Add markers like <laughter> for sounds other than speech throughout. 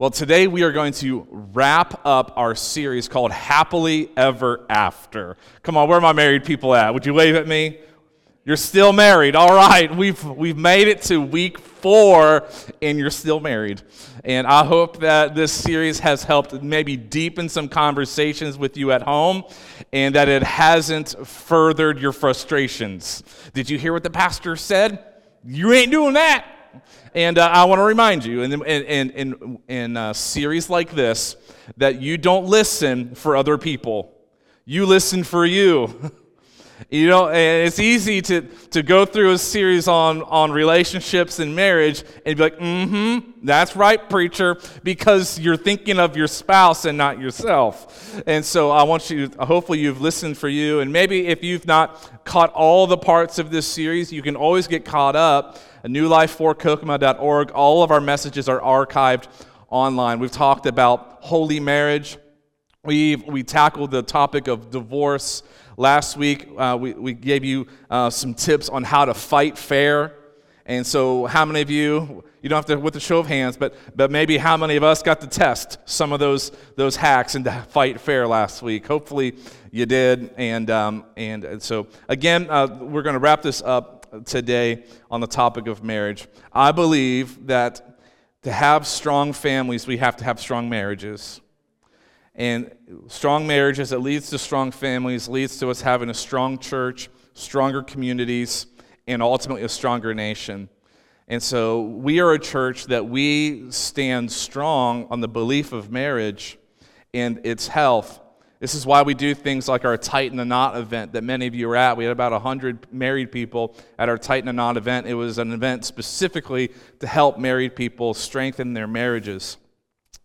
Well, today we are going to wrap up our series called Happily Ever After. Come on, where are my married people at? Would you wave at me? You're still married. All right, we've, we've made it to week four, and you're still married. And I hope that this series has helped maybe deepen some conversations with you at home and that it hasn't furthered your frustrations. Did you hear what the pastor said? You ain't doing that. And uh, I want to remind you, in, in, in, in a series like this, that you don't listen for other people. You listen for you. <laughs> You know, and it's easy to, to go through a series on, on relationships and marriage and be like, mm hmm, that's right, preacher, because you're thinking of your spouse and not yourself. And so I want you, hopefully, you've listened for you. And maybe if you've not caught all the parts of this series, you can always get caught up. newlife4kokomo.org. All of our messages are archived online. We've talked about holy marriage. We've, we tackled the topic of divorce. Last week, uh, we, we gave you uh, some tips on how to fight fair. And so, how many of you, you don't have to with a show of hands, but, but maybe how many of us got to test some of those, those hacks and to fight fair last week? Hopefully, you did. And, um, and, and so, again, uh, we're going to wrap this up today on the topic of marriage. I believe that to have strong families, we have to have strong marriages. And strong marriages that leads to strong families, leads to us having a strong church, stronger communities, and ultimately a stronger nation. And so we are a church that we stand strong on the belief of marriage and its health. This is why we do things like our Tighten the Knot event that many of you are at. We had about 100 married people at our Tighten the Knot event. It was an event specifically to help married people strengthen their marriages.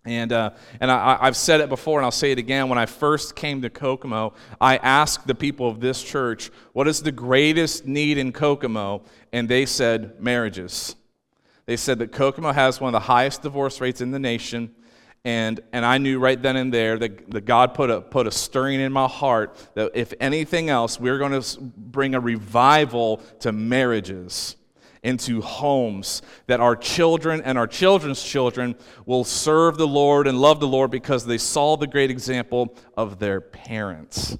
And, uh, and I, have said it before, and I'll say it again. When I first came to Kokomo, I asked the people of this church, What is the greatest need in Kokomo? And they said, Marriages. They said that Kokomo has one of the highest divorce rates in the nation. And, and I knew right then and there that, that God put a, put a stirring in my heart that if anything else, we we're going to bring a revival to marriages into homes, that our children and our children's children will serve the Lord and love the Lord because they saw the great example of their parents.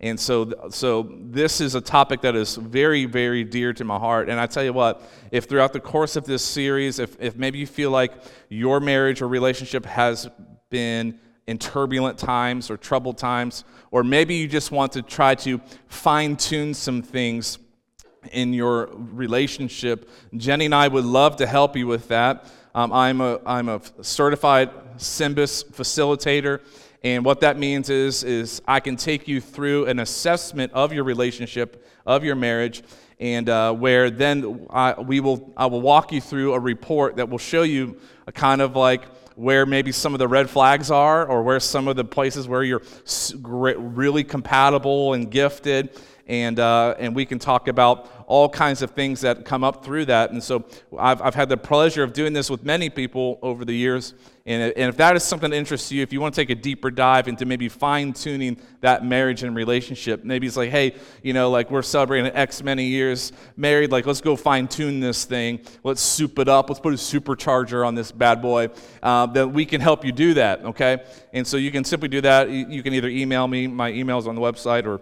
And so, so this is a topic that is very, very dear to my heart. And I tell you what, if throughout the course of this series, if, if maybe you feel like your marriage or relationship has been in turbulent times or troubled times, or maybe you just want to try to fine tune some things in your relationship. Jenny and I would love to help you with that. Um, I'm, a, I'm a certified SYMBIS facilitator. And what that means is, is I can take you through an assessment of your relationship, of your marriage, and uh, where then I, we will, I will walk you through a report that will show you a kind of like where maybe some of the red flags are, or where some of the places where you're really compatible and gifted, and, uh, and we can talk about all kinds of things that come up through that. And so I've, I've had the pleasure of doing this with many people over the years. And, if that is something that interests you, if you want to take a deeper dive into maybe fine tuning that marriage and relationship, maybe it's like, hey, you know, like we're celebrating X many years married, like let's go fine tune this thing. Let's soup it up. Let's put a supercharger on this bad boy. Uh, then we can help you do that, okay? And so you can simply do that. You, can either email me, my email is on the website, or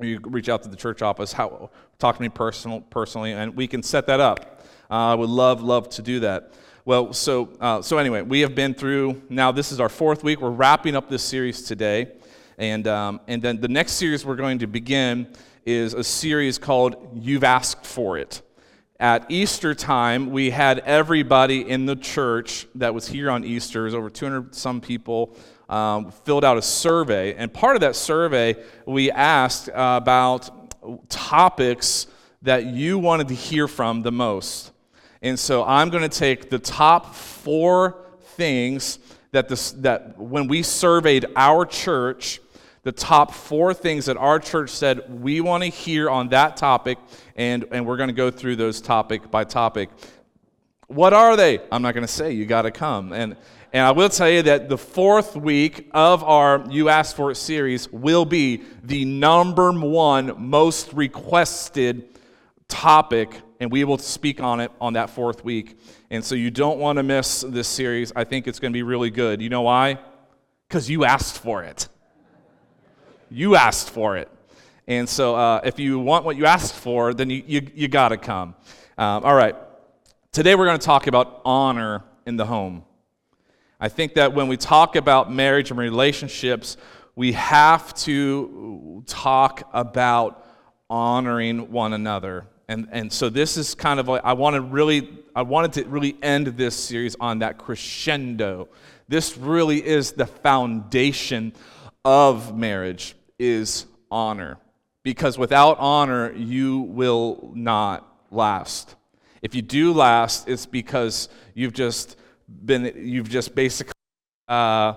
you reach out to the church office, how, talk to me personal, personally, and we can set that up. Uh, I would love, love to do that. Well, so, uh, so anyway, we have been through, now this is our fourth week. We're wrapping up this series today. And, um, and then the next series we're going to begin is a series called You've Asked For It. At Easter time, we had everybody in the church that was here on Easter, was over 200 some people, um, filled out a survey. And part of that survey, we asked uh, about topics that you wanted to hear from the most. And so I'm going to take the top four things that, this, that when we surveyed our church, the top four things that our church said we want to hear on that topic, and, and we're going to go through those topic by topic. What are they? I'm not going to say. You got to come. And, and I will tell you that the fourth week of our You Asked For It series will be the number one most requested topic and we will speak on it on that fourth week. And so you don't want to miss this series. I think it's going to be really good. You know why? Because you asked for it. You asked for it. And so uh, if you want what you asked for, then you, you, you got to come. Um, all right. Today we're going to talk about honor in the home. I think that when we talk about marriage and relationships, we have to talk about honoring one another. And, and so this is kind of like, I want to really, I wanted to really end this series on that crescendo. This really is the foundation of marriage is honor. Because without honor, you will not last. If you do last, it's because you've just been, you've just basically uh,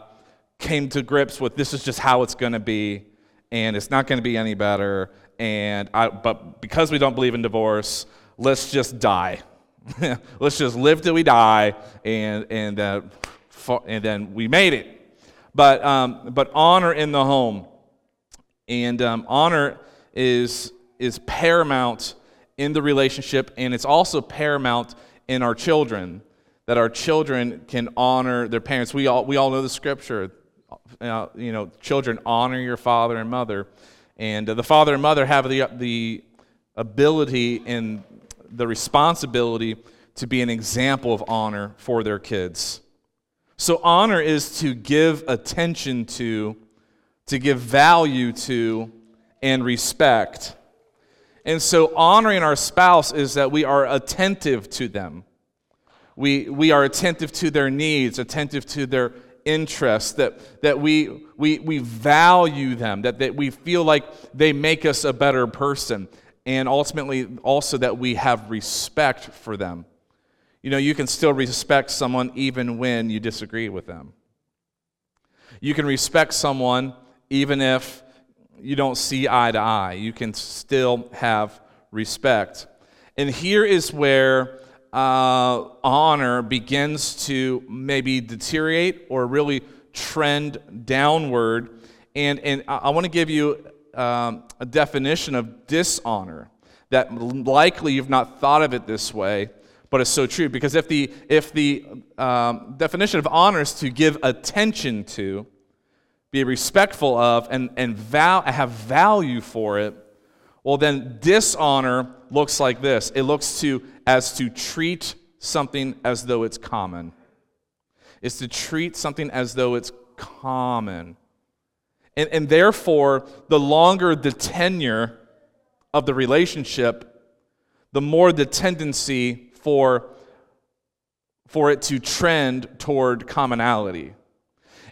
came to grips with this is just how it's going to be, and it's not going to be any better, and I, but because we don't believe in divorce, let's just die. <laughs> let's just live till we die, and and uh, and then we made it. But um, but honor in the home, and um, honor is is paramount in the relationship, and it's also paramount in our children. That our children can honor their parents. We all we all know the scripture. Uh, you know, children honor your father and mother. And uh, the father and mother have the, the ability and the responsibility to be an example of honor for their kids. So, honor is to give attention to, to give value to, and respect. And so, honoring our spouse is that we are attentive to them. We, we are attentive to their needs, attentive to their interests, that, that we, we, we value them, that, that we feel like they make us a better person, and ultimately also that we have respect for them. You know, you can still respect someone even when you disagree with them. You can respect someone even if you don't see eye to eye. You can still have respect. And here is where uh, honor begins to maybe deteriorate or really trend downward. And, and I, want to give you um, a definition of dishonor that likely you've not thought of it this way, but it's so true. Because if the, if the um, definition of honor is to give attention to, be respectful of, and, and val- have value for it, well, then dishonor looks like this it looks to as to treat something as though it's common. Is to treat something as though it's common. And, and therefore, the longer the tenure of the relationship, the more the tendency for, for it to trend toward commonality.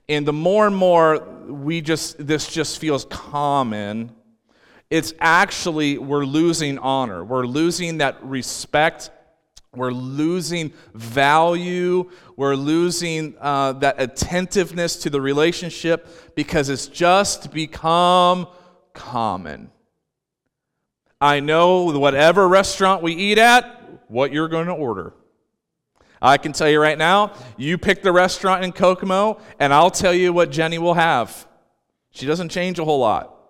And the more and more we just this just feels common, it's actually we're losing honor. We're losing that respect. We're losing value. We're losing uh, that attentiveness to the relationship because it's just become common. I know whatever restaurant we eat at, what you're going to order. I can tell you right now, you pick the restaurant in Kokomo, and I'll tell you what Jenny will have. She doesn't change a whole lot.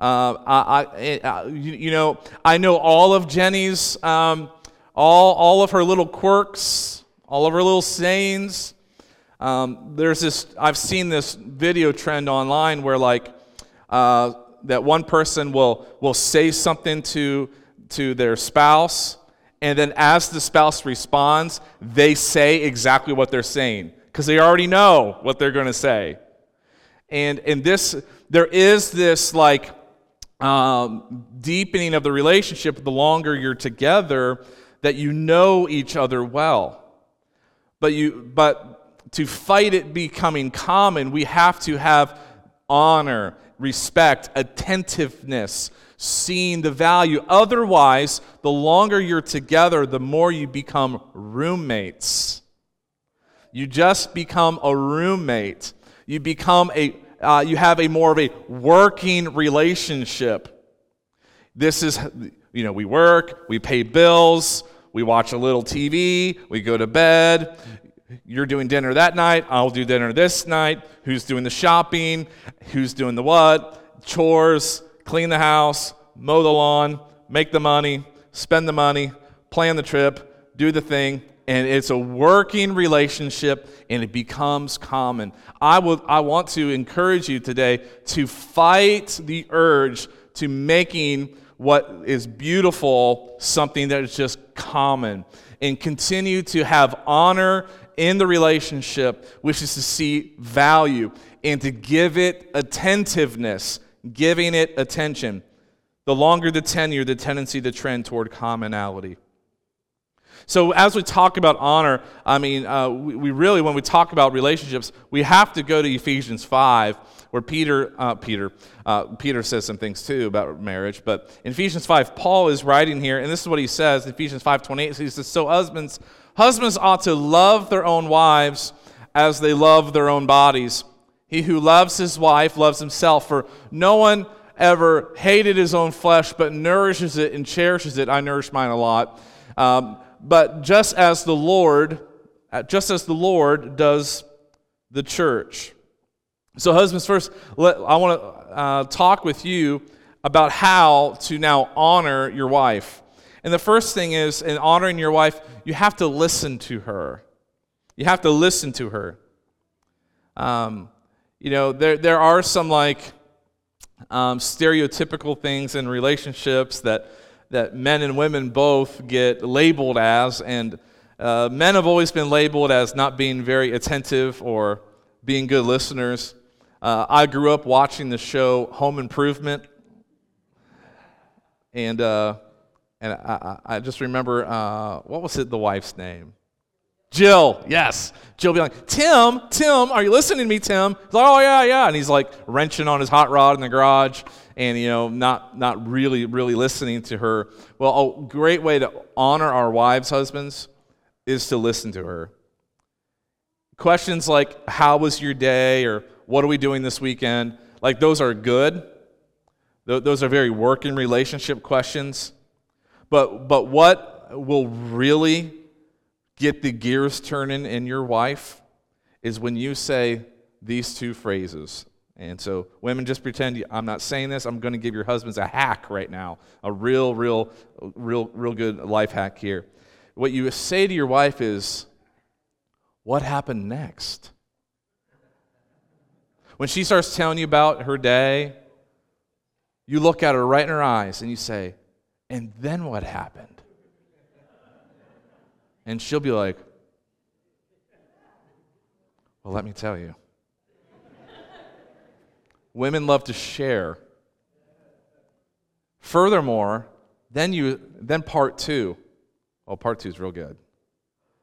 Uh, I, I, eh, you, you, know, I know all of Jenny's, um, all, all of her little quirks, all of her little sayings. Um, there's this, I've seen this video trend online where, like, uh, that one person will, will say something to, to their spouse, and then as the spouse responds, they say exactly what they're saying because they already know what they're going to say. And, and this, there is this, like, um, deepening of the relationship the longer you're together that you know each other well. But, you, but to fight it becoming common, we have to have honor, respect, attentiveness, seeing the value. Otherwise, the longer you're together, the more you become roommates. You just become a roommate. You become a uh, you have a more of a working relationship. This is, you know, we work, we pay bills, we watch a little TV, we go to bed. You're doing dinner that night, I'll do dinner this night. Who's doing the shopping? Who's doing the what? Chores, clean the house, mow the lawn, make the money, spend the money, plan the trip, do the thing, and it's a working relationship and it becomes common. I, will, I want to encourage you today to fight the urge to making what is beautiful something that is just common and continue to have honor in the relationship, which is to see value and to give it attentiveness, giving it attention. The longer the tenure, the tendency to trend toward commonality. So, as we talk about honor, I mean, uh, we, we, really, when we talk about relationships, we have to go to Ephesians 5, where Peter, uh, Peter, uh, Peter says some things too about marriage. But in Ephesians 5, Paul is writing here, and this is what he says. Ephesians 5 28, he says, So, husbands, husbands ought to love their own wives as they love their own bodies. He who loves his wife loves himself, for no one ever hated his own flesh, but nourishes it and cherishes it. I nourish mine a lot. Um, but just as the Lord, uh, just as the Lord does the church. So, husbands, first, let, I want to uh, talk with you about how to now honor your wife. And the first thing is, in honoring your wife, you have to listen to her. You have to listen to her. Um, you know, there, there are some like um, stereotypical things in relationships that that men and women both get labeled as, and uh, men have always been labeled as not being very attentive or being good listeners. Uh, I grew up watching the show Home Improvement, and uh, and I, I, just remember uh, what was it? The wife's name. Jill, yes. Jill be like, Tim, Tim, are you listening to me, Tim? He's like, oh, yeah, yeah. And he's like wrenching on his hot rod in the garage and, you know, not, not really, really listening to her. Well, a great way to honor our wives' husbands is to listen to her. Questions like, how was your day? Or what are we doing this weekend? Like, those are good. Those are very working relationship questions. But, but what will really get the gears turning in your wife is when you say these two phrases. And so, women, just pretend I'm not saying this. I'm going to give your husbands a hack right now, a real, real, real, real good life hack here. What you say to your wife is, What happened next? When she starts telling you about her day, you look at her right in her eyes and you say, And then what happened? And she'll be like, Well, let me tell you. Women love to share. Furthermore, then you then part two. Well, part two is real good.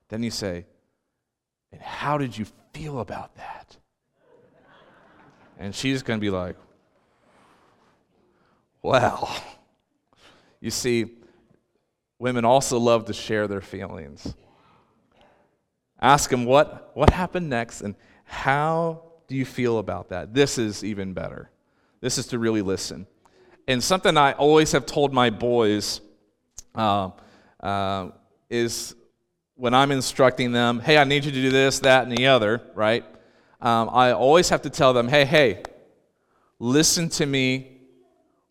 Then you say, and how did you feel about that? And she's going to be like, well, <laughs> you see, women also love to share their feelings. Ask them what, what happened next and how do you feel about that? This is even better. This is to really listen. And something I always have told my boys uh, uh, is when I'm instructing them, hey, I need you to do this, that, and the other, right? Um, I always have to tell them, hey, hey, listen to me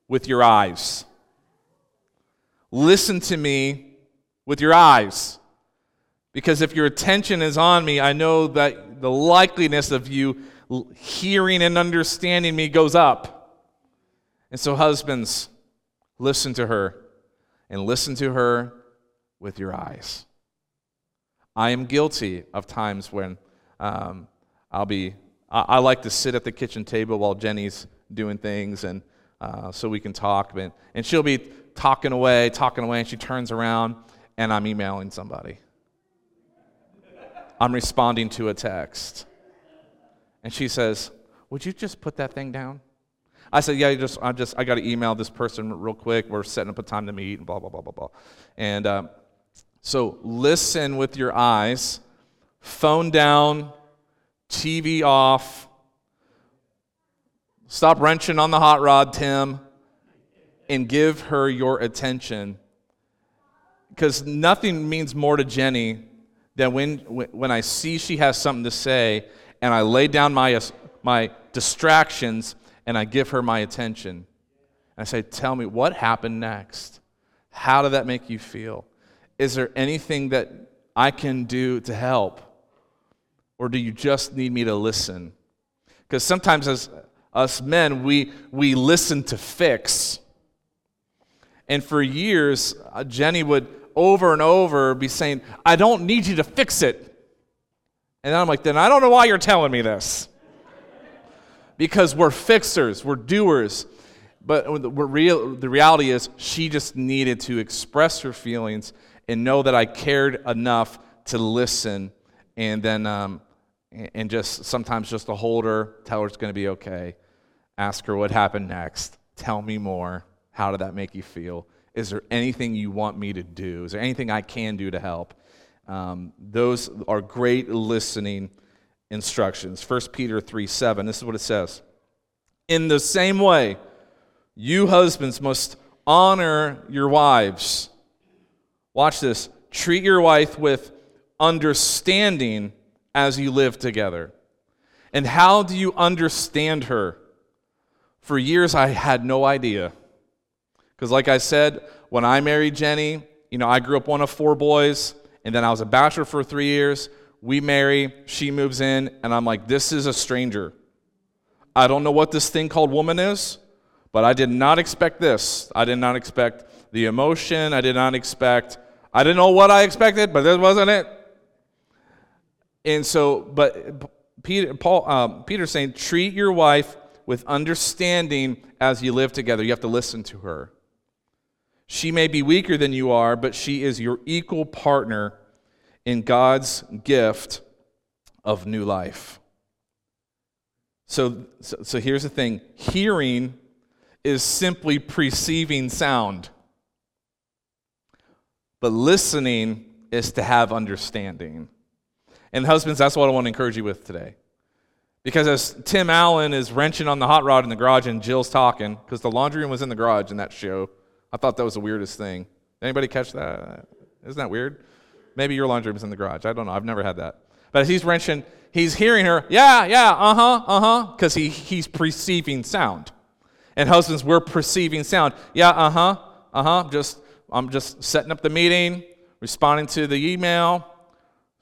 with your eyes. Listen to me with your eyes. Because if your attention is on me, I know that the likeliness of you hearing and understanding me goes up. And so, husbands, listen to her and listen to her with your eyes. I am guilty of times when um, I'll be, I, I, like to sit at the kitchen table while Jenny's doing things and uh, so we can talk. And, and she'll be talking away, talking away, and she turns around and I'm emailing somebody. I'm responding to a text. And she says, Would you just put that thing down? I said, Yeah, I just, I just I got to email this person real quick. We're setting up a time to meet, and blah, blah, blah, blah, blah. And uh, so listen with your eyes, phone down, TV off. Stop wrenching on the hot rod, Tim and give her your attention. Because nothing means more to Jenny than when, when I see she has something to say and I lay down my, my distractions and I give her my attention. And I say, Tell me, what happened next? How did that make you feel? Is there anything that I can do to help? Or do you just need me to listen? Because sometimes as us men, we, we listen to fix. And for years, uh, Jenny would over and over be saying, I don't need you to fix it. And I'm like, then I don't know why you're telling me this. because we're fixers, we're doers. But the, real, the reality is, she just needed to express her feelings and know that I cared enough to listen and then um, and just sometimes just to hold her, tell her it's going to be okay, ask her what happened next, tell me more. How did that make you feel? Is there anything you want me to do? Is there anything I can do to help? Um, those are great listening instructions. 1 Peter 3 7, this is what it says. In the same way, you husbands must honor your wives. Watch this. Treat your wife with understanding as you live together. And how do you understand her? For years, I had no idea. Because, like I said, when I married Jenny, you know, I grew up one of four boys, and then I was a bachelor for three years. We marry, she moves in, and I'm like, this is a stranger. I don't know what this thing called woman is, but I did not expect this. I did not expect the emotion. I did not expect, I didn't know what I expected, but this wasn't it. And so, but Peter, Paul, um, Peter's saying, treat your wife with understanding as you live together. You have to listen to her. She may be weaker than you are, but she is your equal partner in God's gift of new life. So, so, so here's the thing hearing is simply perceiving sound, but listening is to have understanding. And husbands, that's what I want to encourage you with today. Because as Tim Allen is wrenching on the hot rod in the garage and Jill's talking, because the laundry room was in the garage in that show, I thought that was the weirdest thing. Anybody catch that? Isn't that weird? Maybe your laundry is in the garage. I don't know. I've never had that. But as he's wrenching, he's hearing her, yeah, yeah, uh huh, uh huh, because he, he's perceiving sound. And husbands, we're perceiving sound. Yeah, uh huh, uh huh. Just I'm just setting up the meeting, responding to the email,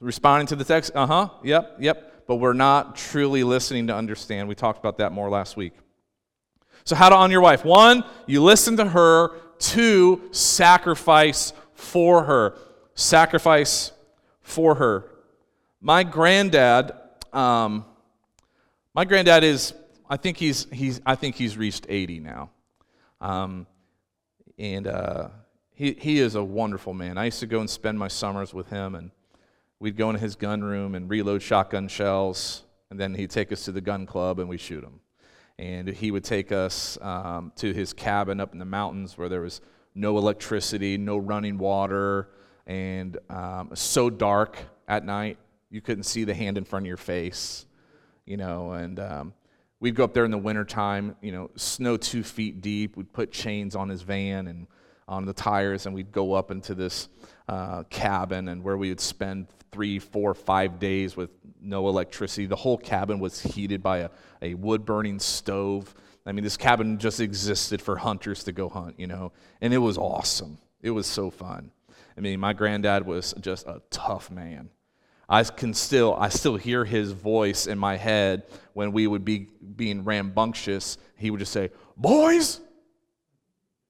Responding to the text, uh huh, yep, yep, but we're not truly listening to understand. We talked about that more last week. So, how to honor your wife? One, you listen to her. Two, sacrifice for her. Sacrifice for her. My granddad, um, my granddad is, I think he's, he's, I think he's reached 80 now. Um, and uh, he, he is a wonderful man. I used to go and spend my summers with him, and we'd go into his gun room and reload shotgun shells, and then he'd take us to the gun club and we shoot them. And he would take us um, to his cabin up in the mountains where there was no electricity, no running water, and um, so dark at night you couldn't see the hand in front of your face, you know. And um, we'd go up there in the wintertime, you know, snow two feet deep. We'd put chains on his van and on the tires, and we'd go up into this uh, cabin and where we would spend three, four, five days with no electricity. The whole cabin was heated by a, a wood burning stove. I mean, this cabin just existed for hunters to go hunt, you know, and it was awesome. It was so fun. I mean, my granddad was just a tough man. I can still, I still hear his voice in my head when we would be being rambunctious. He would just say, "Boys."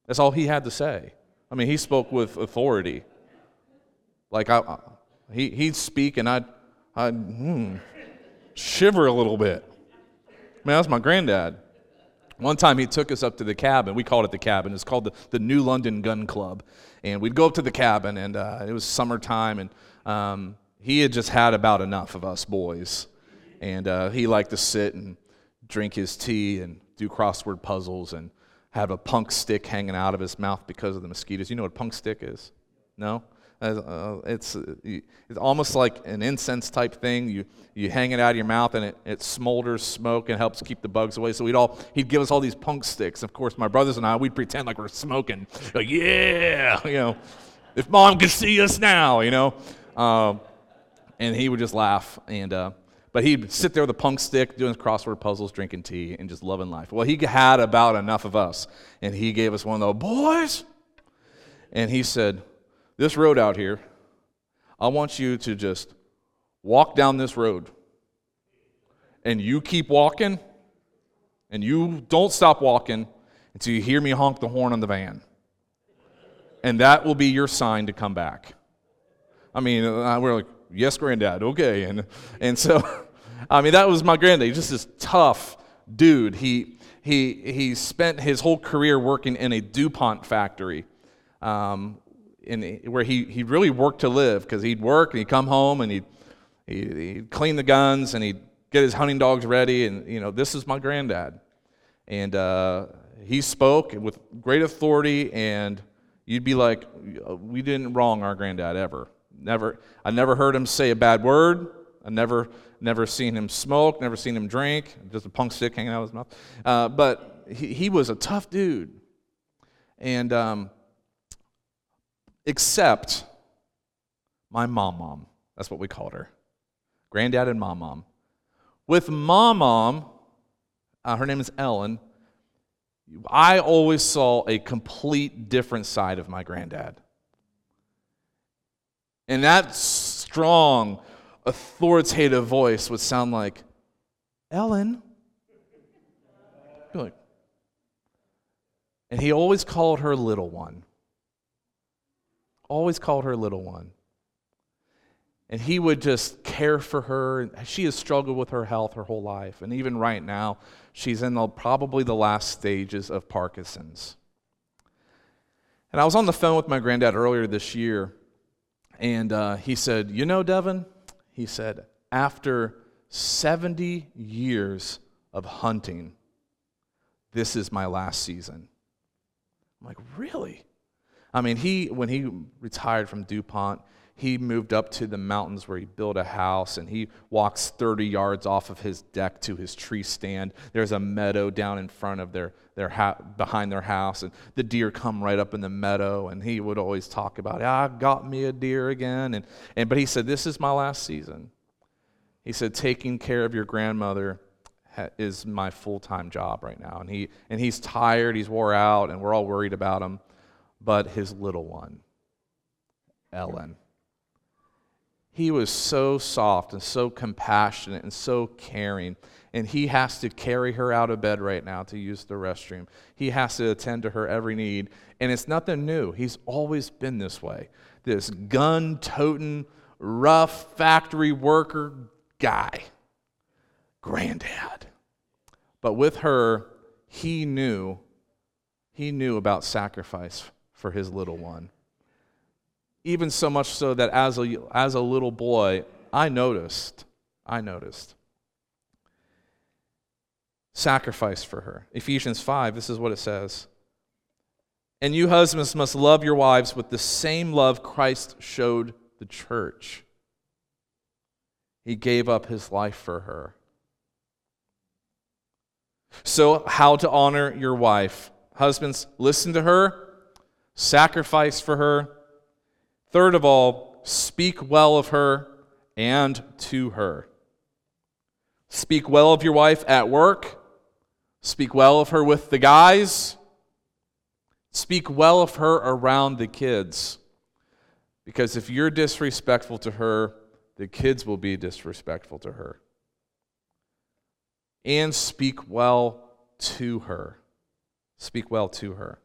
That's all he had to say. I mean, he spoke with authority. Like I, he, he'd speak, and I'd, I'd hmm, shiver a little bit. Man, that's my granddad. One time he took us up to the cabin. We called it the cabin. It's called the, the New London Gun Club. And we'd go up to the cabin, and uh, it was summertime, and um, he had just had about enough of us boys. And uh, he liked to sit and drink his tea and do crossword puzzles and have a punk stick hanging out of his mouth because of the mosquitoes. You know what punk stick is? No? Uh, it's, it's almost like an incense type thing. You, you hang it out of your mouth and it, it smolders smoke and helps keep the bugs away. So we'd all, he'd give us all these punk sticks. Of course, my brothers and I, we'd pretend like we're smoking. Like, yeah, <laughs> you know, if mom could see us now, you know. Um, and he would just laugh. And, uh, but he'd sit there with a punk stick doing crossword puzzles, drinking tea, and just loving life. Well, he had about enough of us. And he gave us one of those, boys. And he said, this road out here, I want you to just walk down this road. And you keep walking, and you don't stop walking until you hear me honk the horn on the van. And that will be your sign to come back. I mean, uh, we're like, yes, granddad, okay. And, and so, <laughs> I mean, that was my granddad. He's just this tough dude. He, he, he spent his whole career working in a DuPont factory um, in, where he, he really worked to live because he'd work and he'd come home and he'd, he'd, he'd clean the guns and he'd get his hunting dogs ready. And, you know, this is my granddad. And uh, he spoke with great authority, and you'd be like, we didn't wrong our granddad ever. Never, I never heard him say a bad word. I never, never seen him smoke, never seen him drink, just a punk stick hanging out of his mouth. Uh, but he, he was a tough dude. And um, except my mom mom, that's what we called her. Granddad and mom mom. With mom mom, uh, her name is Ellen, I always saw a complete different side of my granddad. And that strong, authoritative voice would sound like, Ellen. Like, and he always called her little one. Always called her little one. And he would just care for her. She has struggled with her health her whole life. And even right now, she's in the, probably the last stages of Parkinson's. And I was on the phone with my granddad earlier this year, and uh, he said, You know, Devin, he said, after 70 years of hunting, this is my last season. I'm like, Really? I mean, he, when he retired from DuPont, he moved up to the mountains where he built a house and he walks 30 yards off of his deck to his tree stand there's a meadow down in front of their, their ha- behind their house and the deer come right up in the meadow and he would always talk about i got me a deer again and, and but he said this is my last season he said taking care of your grandmother is my full-time job right now and he and he's tired he's wore out and we're all worried about him but his little one ellen he was so soft and so compassionate and so caring. And he has to carry her out of bed right now to use the restroom. He has to attend to her every need. And it's nothing new. He's always been this way this gun toting, rough factory worker guy. Granddad. But with her, he knew, he knew about sacrifice for his little one. Even so much so that as a, as a little boy, I noticed, I noticed. Sacrifice for her. Ephesians 5, this is what it says. And you husbands must love your wives with the same love Christ showed the church. He gave up his life for her. So, how to honor your wife? Husbands, listen to her, sacrifice for her, Third of all, speak well of her and to her. Speak well of your wife at work. Speak well of her with the guys. Speak well of her around the kids. Because if you're disrespectful to her, the kids will be disrespectful to her. And speak well to her. Speak well to her.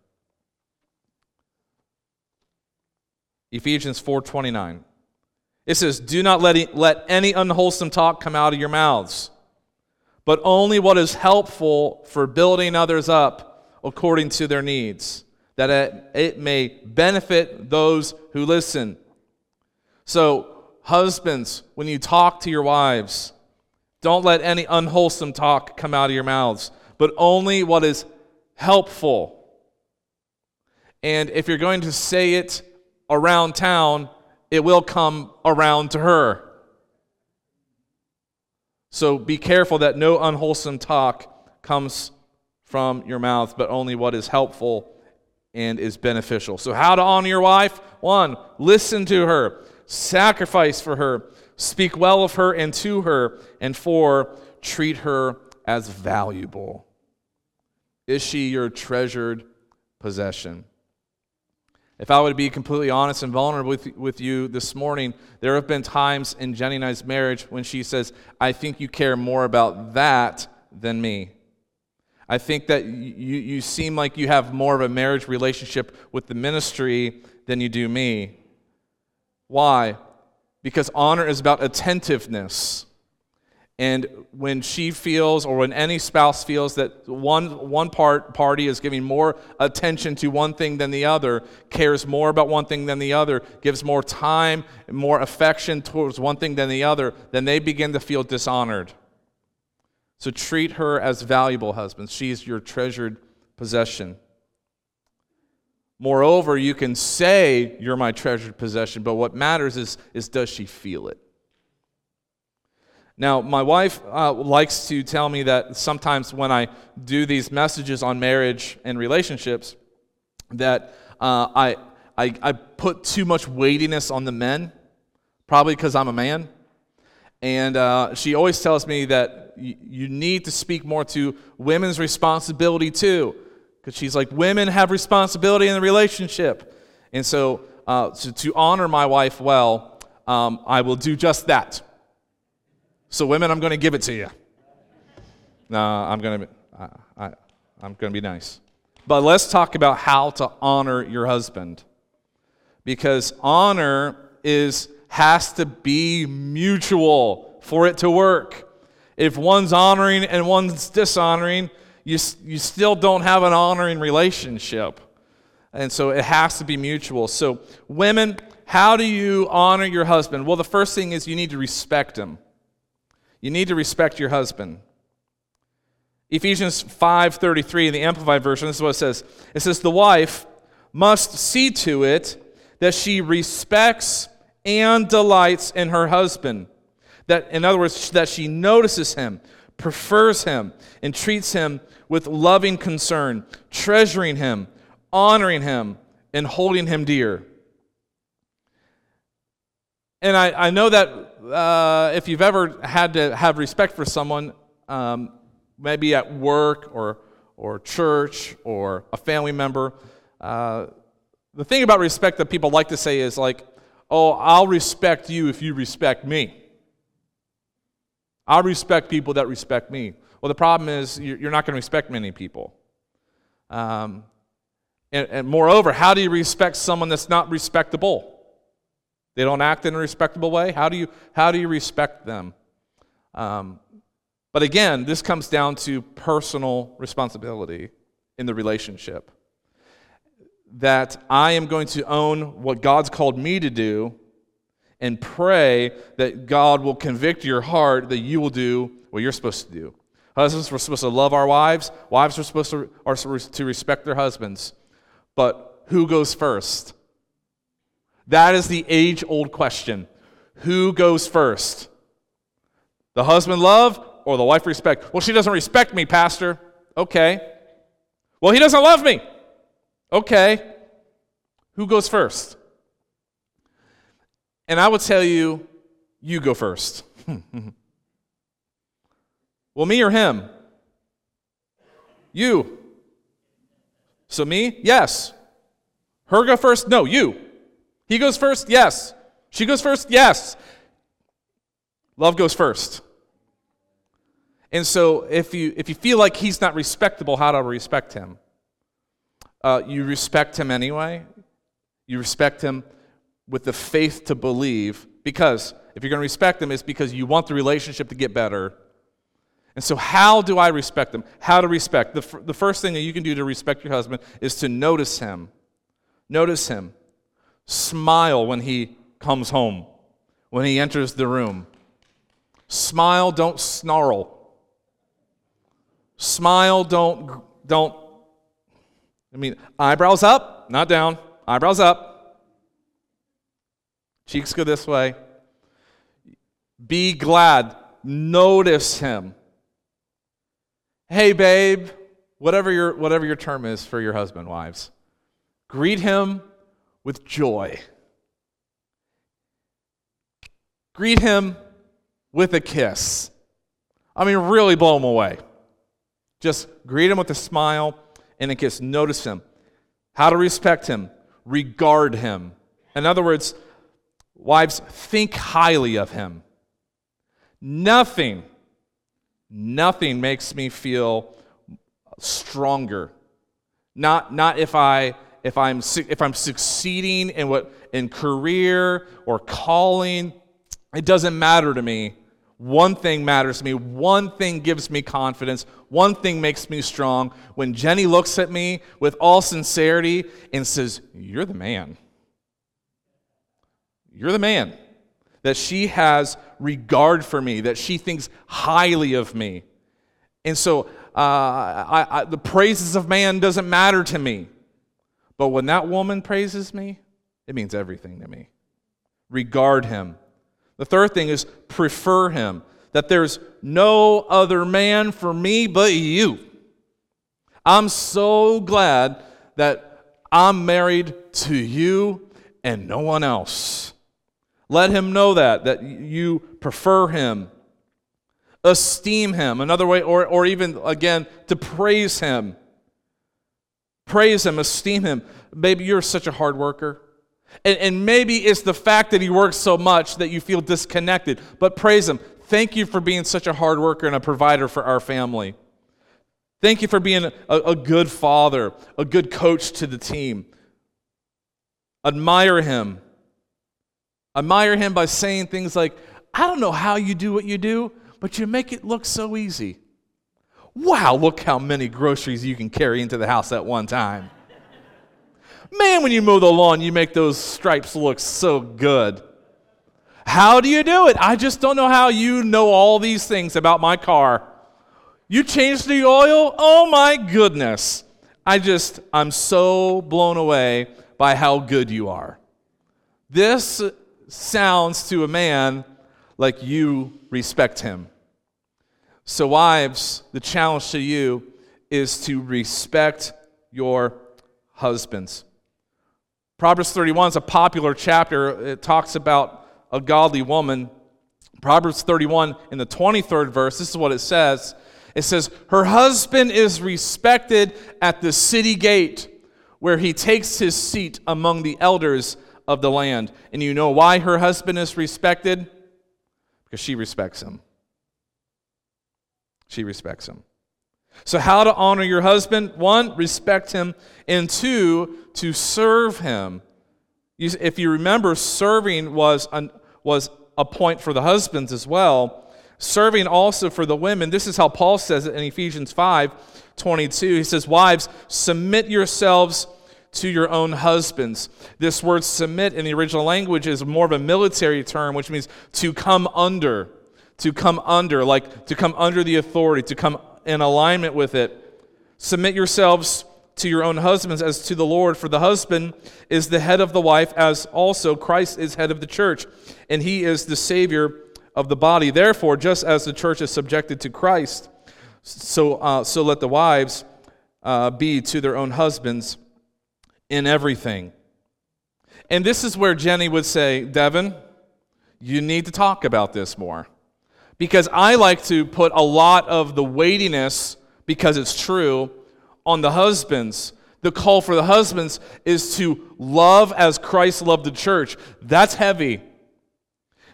Ephesians 4:29. It says, "Do not let, let any unwholesome talk come out of your mouths, but only what is helpful for building others up according to their needs, that it, may benefit those who listen." So, husbands, when you talk to your wives, don't let any unwholesome talk come out of your mouths, but only what is helpful. And if you're going to say it around town, it will come around to her. So be careful that no unwholesome talk comes from your mouth, but only what is helpful and is beneficial. So, how to honor your wife? One, listen to her, sacrifice for her, speak well of her and to her. And four, treat her as valuable. Is she your treasured possession? If I would be completely honest and vulnerable with, with you this morning, there have been times in Jenny and I's marriage when she says, I think you care more about that than me. I think that you, you seem like you have more of a marriage relationship with the ministry than you do me. Why? Because honor is about attentiveness. And when she feels, or when any spouse feels that one, one part, party is giving more attention to one thing than the other, cares more about one thing than the other, gives more time, and more affection towards one thing than the other, then they begin to feel dishonored. So treat her as valuable, husbands. She's your treasured possession. Moreover, you can say you're my treasured possession, but what matters is, is does she feel it? Now, my wife uh, likes to tell me that sometimes when I do these messages on marriage and relationships, that uh, I, I, I put too much weightiness on the men, probably because I'm a man. And uh, she always tells me that y- you need to speak more to women's responsibility too, because she's like, women have responsibility in the relationship. And so, uh, to, to honor my wife well, um, I will do just that. So, women, I'm going to give it to you. No, I'm going to. I, I, I'm going to be nice. But let's talk about how to honor your husband. Because honor is has to be mutual for it to work. If one's honoring and one's dishonoring, you, you still don't have an honoring relationship. And so it has to be mutual. So, women, how do you honor your husband? Well, the first thing is you need to respect him. You need to respect your husband. Ephesians 5:33 in the amplified version this is what it says. It says the wife must see to it that she respects and delights in her husband. That in other words that she notices him, prefers him, and treats him with loving concern, treasuring him, honoring him, and holding him dear. And I, I know that uh, if you've ever had to have respect for someone, um, maybe at work or, or church or a family member, uh, the thing about respect that people like to say is like, oh, I'll respect you if you respect me. I'll respect people that respect me. Well, the problem is you're not going to respect many people. Um, and, and moreover, how do you respect someone that's not respectable? They don't act in a respectable way. How do you, how do you respect them? Um, but again, this comes down to personal responsibility in the relationship. That I am going to own what God's called me to do and pray that God will convict your heart that you will do what you're supposed to do. Husbands, we're supposed to love our wives. Wives are supposed to, are to respect their husbands. But who goes first? That is the age old question. Who goes first? The husband love or the wife respect? Well, she doesn't respect me, Pastor. Okay. Well, he doesn't love me. Okay. Who goes first? And I would tell you, you go first. <laughs> well, me or him? You. So, me? Yes. Her go first? No, you. He goes first? Yes. She goes first? Yes. Love goes first. And so if you, if you feel like he's not respectable, how do I respect him? Uh, you respect him anyway. You respect him with the faith to believe, because if you're going to respect him, it's because you want the relationship to get better. And so, how do I respect them? How to respect? The, f- the first thing that you can do to respect your husband is to notice him. Notice him. Smile when he comes home, when he enters the room. Smile, don't snarl. Smile, don't, don't, I mean, eyebrows up, not down, eyebrows up. Cheeks go this way. Be glad. Notice him. Hey, babe, whatever your, whatever your term is for your husband, wives. Greet him with joy. Greet him with a kiss. I mean, really blow him away. Just greet him with a smile and a kiss. Notice him. How to respect him. regard him. In other words, wives, think highly of him. Nothing, nothing makes me feel stronger. Not, not if I if I'm if I'm succeeding in what in career or calling, it doesn't matter to me. One thing matters to me. One thing gives me confidence. One thing makes me strong. When Jenny looks at me with all sincerity and says, You're the man. You're the man. That she has regard for me, that she thinks highly of me. And so uh, I, I, the praises of man doesn't matter to me. But when that woman praises me, it means everything to me. Regard him. The third thing is prefer him, that there's no other man for me but you. I'm so glad that I'm married to you and no one else. Let him know that, that you prefer him. Esteem him, another way, or, or even again, to praise him. Praise him, esteem him. Maybe you're such a hard worker. And, and maybe it's the fact that he works so much that you feel disconnected. But praise him. Thank you for being such a hard worker and a provider for our family. Thank you for being a, a good father, a good coach to the team. Admire him. Admire him by saying things like, I don't know how you do what you do, but you make it look so easy. Wow, look how many groceries you can carry into the house at one time. Man, when you mow the lawn, you make those stripes look so good. How do you do it? I just don't know how you know all these things about my car. You changed the oil? Oh my goodness. I just, I'm so blown away by how good you are. This sounds to a man like you respect him. So, wives, the challenge to you is to respect your husbands. Proverbs 31 is a popular chapter. It talks about a godly woman. Proverbs 31 in the 23rd verse, this is what it says. It says, Her husband is respected at the city gate, where he takes his seat among the elders of the land. And you know why her husband is respected? Because she respects him. She respects him. So, how to honor your husband? One, respect him. And two, to serve him. You, if you remember, serving was, an, was a point for the husbands as well. Serving also for the women. This is how Paul says it in Ephesians 5 22. He says, Wives, submit yourselves to your own husbands. This word submit in the original language is more of a military term, which means to come under to come under, like to come under the authority, to come in alignment with it. Submit yourselves to your own husbands as to the Lord, for the husband is the head of the wife, as also Christ is head of the church, and he is the Savior of the body. Therefore, just as the church is subjected to Christ, so, uh, so let the wives uh, be to their own husbands in everything. And this is where Jenny would say, Devin, you need to talk about this more because I like to put a lot of the weightiness, because it's true, on the husbands. The call for the husbands is to love as Christ loved the church. That's heavy.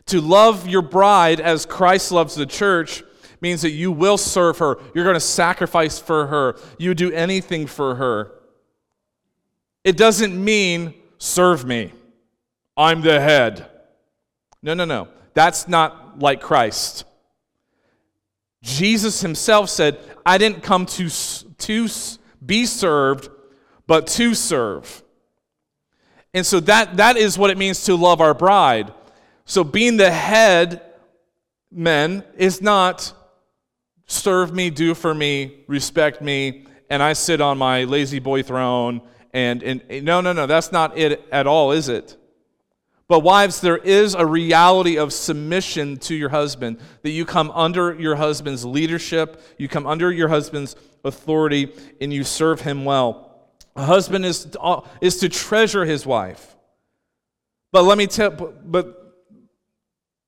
To love your bride as Christ loves the church means that you will serve her. You're going to sacrifice for her. You do anything for her. It doesn't mean serve me. I'm the head. No, no, no. That's not like Christ. Jesus himself said, I didn't come to, to be served, but to serve. And so that, that is what it means to love our bride. So being the head, men, is not serve me, do for me, respect me, and I sit on my lazy boy throne. And, and no, no, no, that's not it at all, is it? But, wives, there is a reality of submission to your husband, that you come under your husband's leadership, you come under your husband's authority, and you serve him well. A husband is, uh, is to treasure his wife. But let me tell, but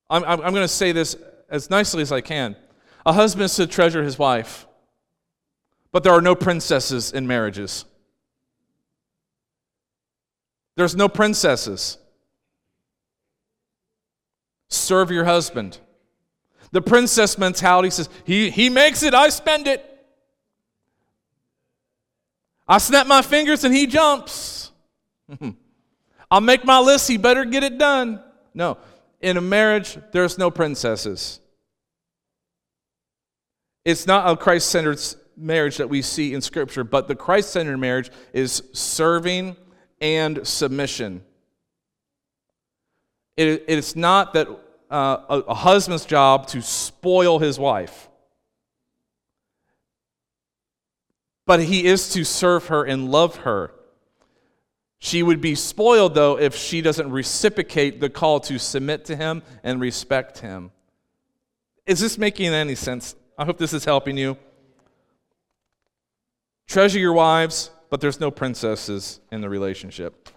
I'm, I'm going to say this as nicely as I can. A husband is to treasure his wife, but there are no princesses in marriages. There's no princesses. Serve your husband. The princess mentality says, he, he makes it, I spend it. I snap my fingers and he jumps. <laughs> I'll make my list, he better get it done. No, in a marriage, there's no princesses. It's not a Christ centered marriage that we see in Scripture, but the Christ centered marriage is serving and submission. It, it's not that uh, a, a husband's job to spoil his wife, but he is to serve her and love her. She would be spoiled, though, if she doesn't reciprocate the call to submit to him and respect him. Is this making any sense? I hope this is helping you. Treasure your wives, but there's no princesses in the relationship.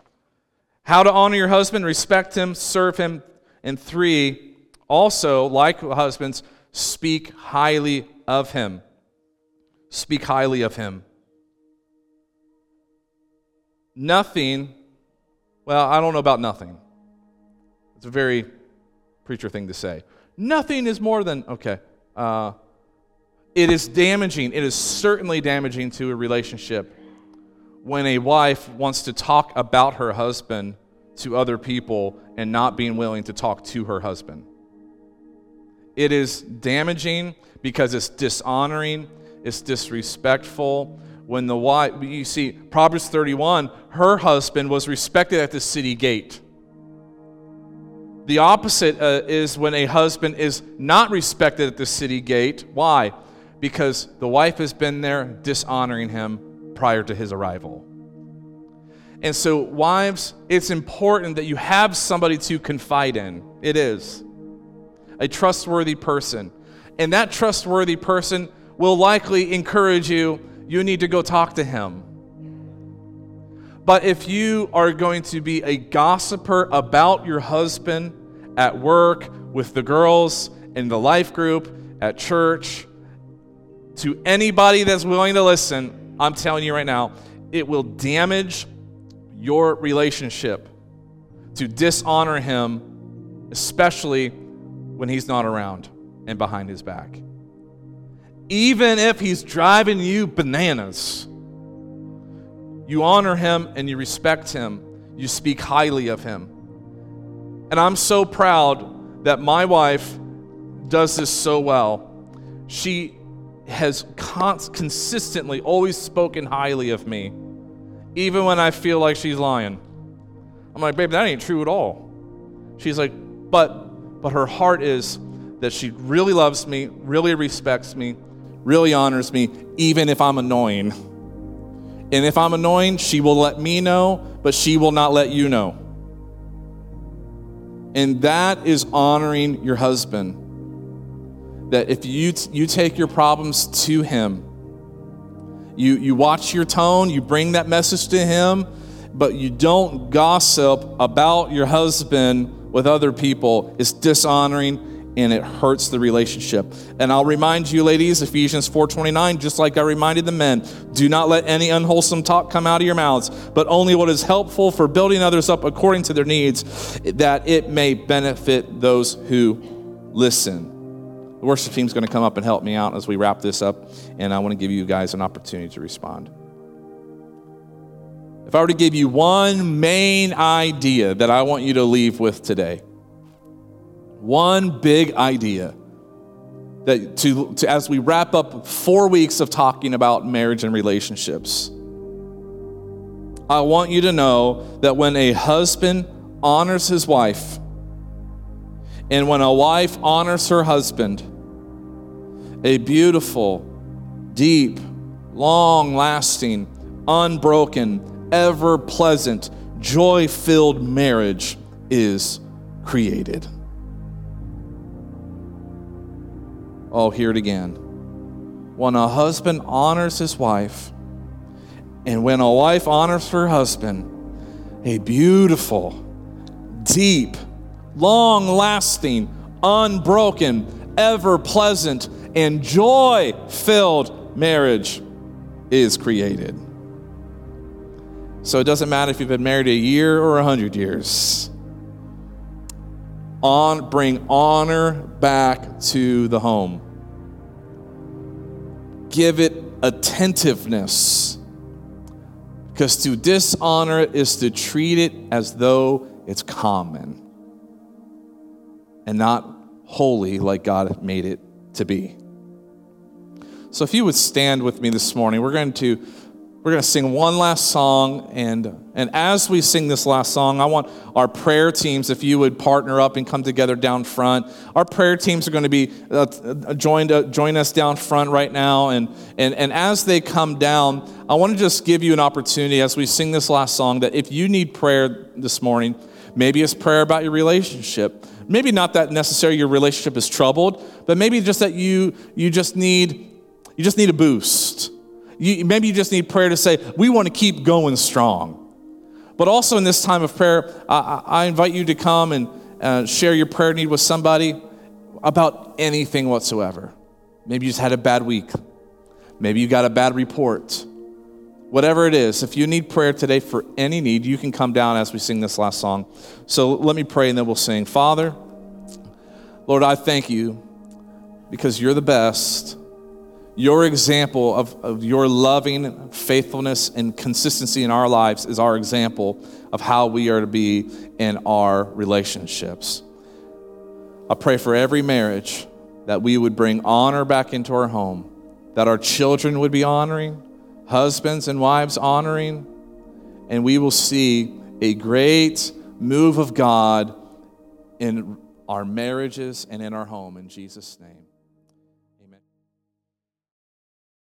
How to honor your husband, respect him, serve him. And three, also, like husbands, speak highly of him. Speak highly of him. Nothing, well, I don't know about nothing. It's a very preacher thing to say. Nothing is more than, okay. Uh, it is damaging. It is certainly damaging to a relationship when a wife wants to talk about her husband to other people and not being willing to talk to her husband. It is damaging because it's dishonoring, it's disrespectful. When the wife, you see, Proverbs 31, her husband was respected at the city gate. The opposite uh, is when a husband is not respected at the city gate. Why? because the wife has been there dishonoring him prior to his arrival. And so, wives, it's important that you have somebody to confide in. It is a trustworthy person. And that trustworthy person will likely encourage you, you need to go talk to him. But if you are going to be a gossiper about your husband at work, with the girls, in the life group, at church, to anybody that's willing to listen, I'm telling you right now, it will damage your relationship to dishonor him, especially when he's not around and behind his back. Even if he's driving you bananas, you honor him and you respect him, you speak highly of him. And I'm so proud that my wife does this so well. She has consistently always spoken highly of me, even when I feel like she's lying. I'm like, babe, that ain't true at all. She's like, but but her heart is that she really loves me, really respects me, really honors me, even if I'm annoying. And if I'm annoying, she will let me know, but she will not let you know. And that is honoring your husband that if you, t- you take your problems to Him, you, you watch your tone, you bring that message to Him, but you don't gossip about your husband with other people, it's dishonoring and it hurts the relationship. And I'll remind you ladies, Ephesians 4:29, just like I reminded the men, do not let any unwholesome talk come out of your mouths, but only what is helpful for building others up according to their needs, that it may benefit those who listen. The worship team's going to come up and help me out as we wrap this up, and I want to give you guys an opportunity to respond. If I were to give you one main idea that I want you to leave with today, one big idea that to, to as we wrap up four weeks of talking about marriage and relationships, I want you to know that when a husband honors his wife, and when a wife honors her husband, a beautiful, deep, long lasting, unbroken, ever pleasant, joy filled marriage is created. Oh, hear it again. When a husband honors his wife, and when a wife honors her husband, a beautiful, deep, long lasting, unbroken, ever pleasant, and joy filled marriage is created. So it doesn't matter if you've been married a year or a hundred years. On, bring honor back to the home. Give it attentiveness. Because to dishonor it is to treat it as though it's common and not holy like God made it to be. So if you would stand with me this morning, we're going to we're going to sing one last song and and as we sing this last song, I want our prayer teams if you would partner up and come together down front. Our prayer teams are going to be uh, joined uh, join us down front right now and and and as they come down, I want to just give you an opportunity as we sing this last song that if you need prayer this morning, maybe it's prayer about your relationship, maybe not that necessarily your relationship is troubled, but maybe just that you you just need you just need a boost. You, maybe you just need prayer to say, we want to keep going strong. But also in this time of prayer, I, I invite you to come and uh, share your prayer need with somebody about anything whatsoever. Maybe you just had a bad week. Maybe you got a bad report. Whatever it is, if you need prayer today for any need, you can come down as we sing this last song. So let me pray and then we'll sing. Father, Lord, I thank you because you're the best your example of, of your loving faithfulness and consistency in our lives is our example of how we are to be in our relationships. I pray for every marriage that we would bring honor back into our home, that our children would be honoring, husbands and wives honoring, and we will see a great move of God in our marriages and in our home. In Jesus' name.